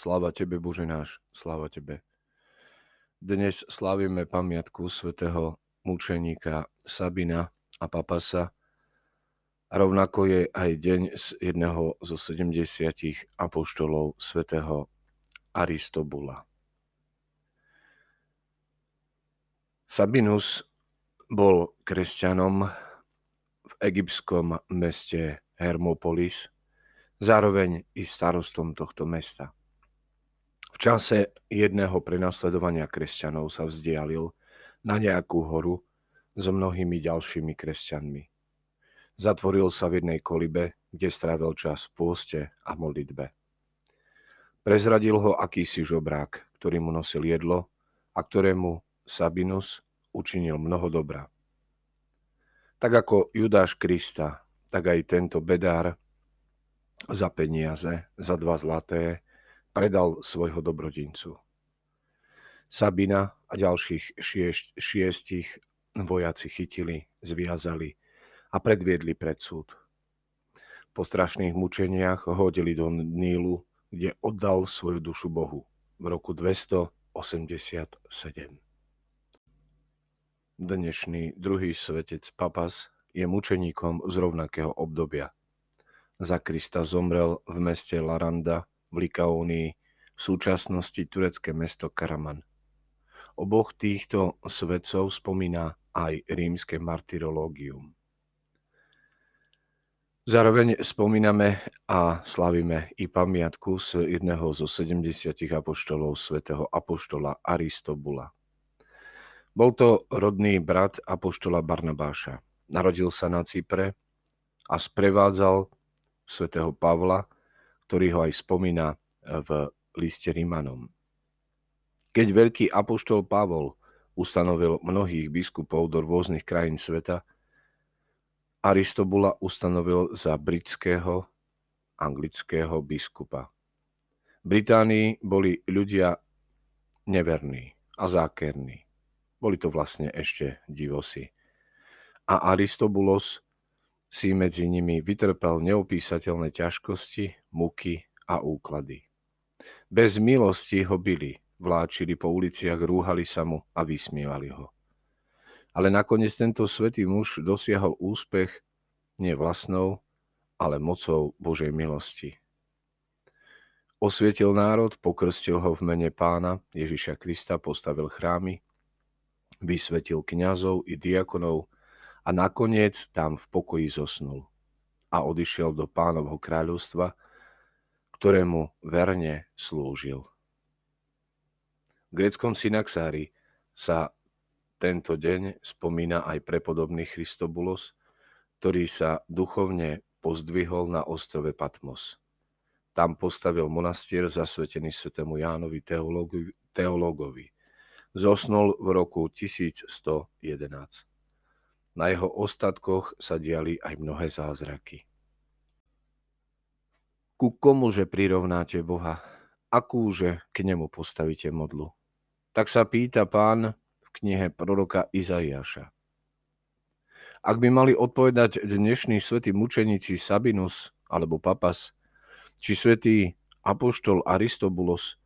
Sláva Tebe, Bože náš, sláva Tebe. Dnes slávime pamiatku svätého mučeníka Sabina a Papasa. A rovnako je aj deň z jedného zo 70 apoštolov svätého Aristobula. Sabinus bol kresťanom v egyptskom meste Hermopolis, zároveň i starostom tohto mesta. V čase jedného prenasledovania kresťanov sa vzdialil na nejakú horu so mnohými ďalšími kresťanmi. Zatvoril sa v jednej kolibe, kde strávil čas v pôste a modlitbe. Prezradil ho akýsi žobrák, ktorý mu nosil jedlo a ktorému Sabinus učinil mnoho dobra. Tak ako Judáš Krista, tak aj tento bedár za peniaze, za dva zlaté, predal svojho dobrodincu. Sabina a ďalších šiest, šiestich vojaci chytili, zviazali a predviedli pred súd. Po strašných mučeniach hodili do Nílu, kde oddal svoju dušu Bohu v roku 287. Dnešný druhý svetec Papas je mučeníkom z rovnakého obdobia. Za Krista zomrel v meste Laranda v Likaónii, v súčasnosti turecké mesto Karaman. Oboch týchto svetcov spomína aj rímske martyrológium. Zároveň spomíname a slavíme i pamiatku z jedného zo 70 apoštolov svätého apoštola Aristobula. Bol to rodný brat apoštola Barnabáša. Narodil sa na Cypre a sprevádzal svätého Pavla ktorý ho aj spomína e, v liste Rímanom. Keď veľký apoštol Pavol ustanovil mnohých biskupov do rôznych krajín sveta, Aristobula ustanovil za britského, anglického biskupa. V Británii boli ľudia neverní a zákerní. Boli to vlastne ešte divosi. A Aristobulos si medzi nimi vytrpel neopísateľné ťažkosti, muky a úklady. Bez milosti ho byli, vláčili po uliciach, rúhali sa mu a vysmievali ho. Ale nakoniec tento svetý muž dosiahol úspech nie vlastnou, ale mocou Božej milosti. Osvietil národ, pokrstil ho v mene pána Ježiša Krista, postavil chrámy, vysvetil kňazov i diakonov, a nakoniec tam v pokoji zosnul a odišiel do pánovho kráľovstva, ktorému verne slúžil. V greckom synaxári sa tento deň spomína aj prepodobný Christobulos, ktorý sa duchovne pozdvihol na ostrove Patmos. Tam postavil monastier zasvetený svetému Jánovi teológovi. Zosnul v roku 1111. Na jeho ostatkoch sa diali aj mnohé zázraky. Ku komuže prirovnáte Boha? Akúže k nemu postavíte modlu? Tak sa pýta pán v knihe proroka Izaiáša. Ak by mali odpovedať dnešní svätí mučeníci Sabinus alebo Papas, či svätý apoštol Aristobulos,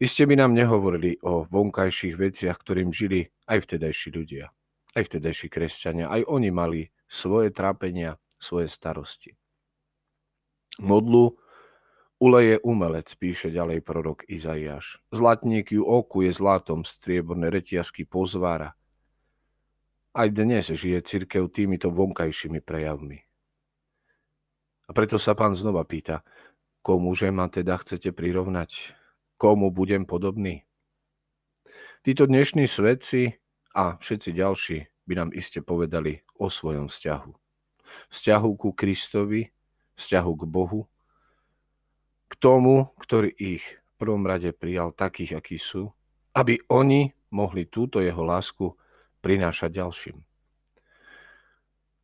iste by nám nehovorili o vonkajších veciach, ktorým žili aj vtedajší ľudia aj vtedajší kresťania, aj oni mali svoje trápenia, svoje starosti. Modlu uleje umelec, píše ďalej prorok Izaiáš. Zlatník ju okuje zlatom, strieborné retiasky pozvára. Aj dnes žije církev týmito vonkajšími prejavmi. A preto sa pán znova pýta, komuže ma teda chcete prirovnať? Komu budem podobný? Títo dnešní svedci a všetci ďalší by nám iste povedali o svojom vzťahu. Vzťahu ku Kristovi, vzťahu k Bohu, k tomu, ktorý ich v prvom rade prijal takých, akí sú, aby oni mohli túto jeho lásku prinášať ďalším.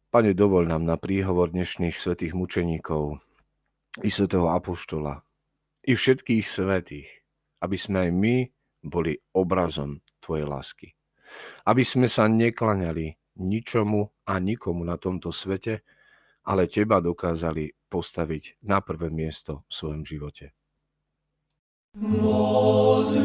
Pane, dovol nám na príhovor dnešných svetých mučeníkov i svetého apoštola i všetkých svetých, aby sme aj my boli obrazom Tvojej lásky aby sme sa neklaňali ničomu a nikomu na tomto svete, ale teba dokázali postaviť na prvé miesto v svojom živote. Môj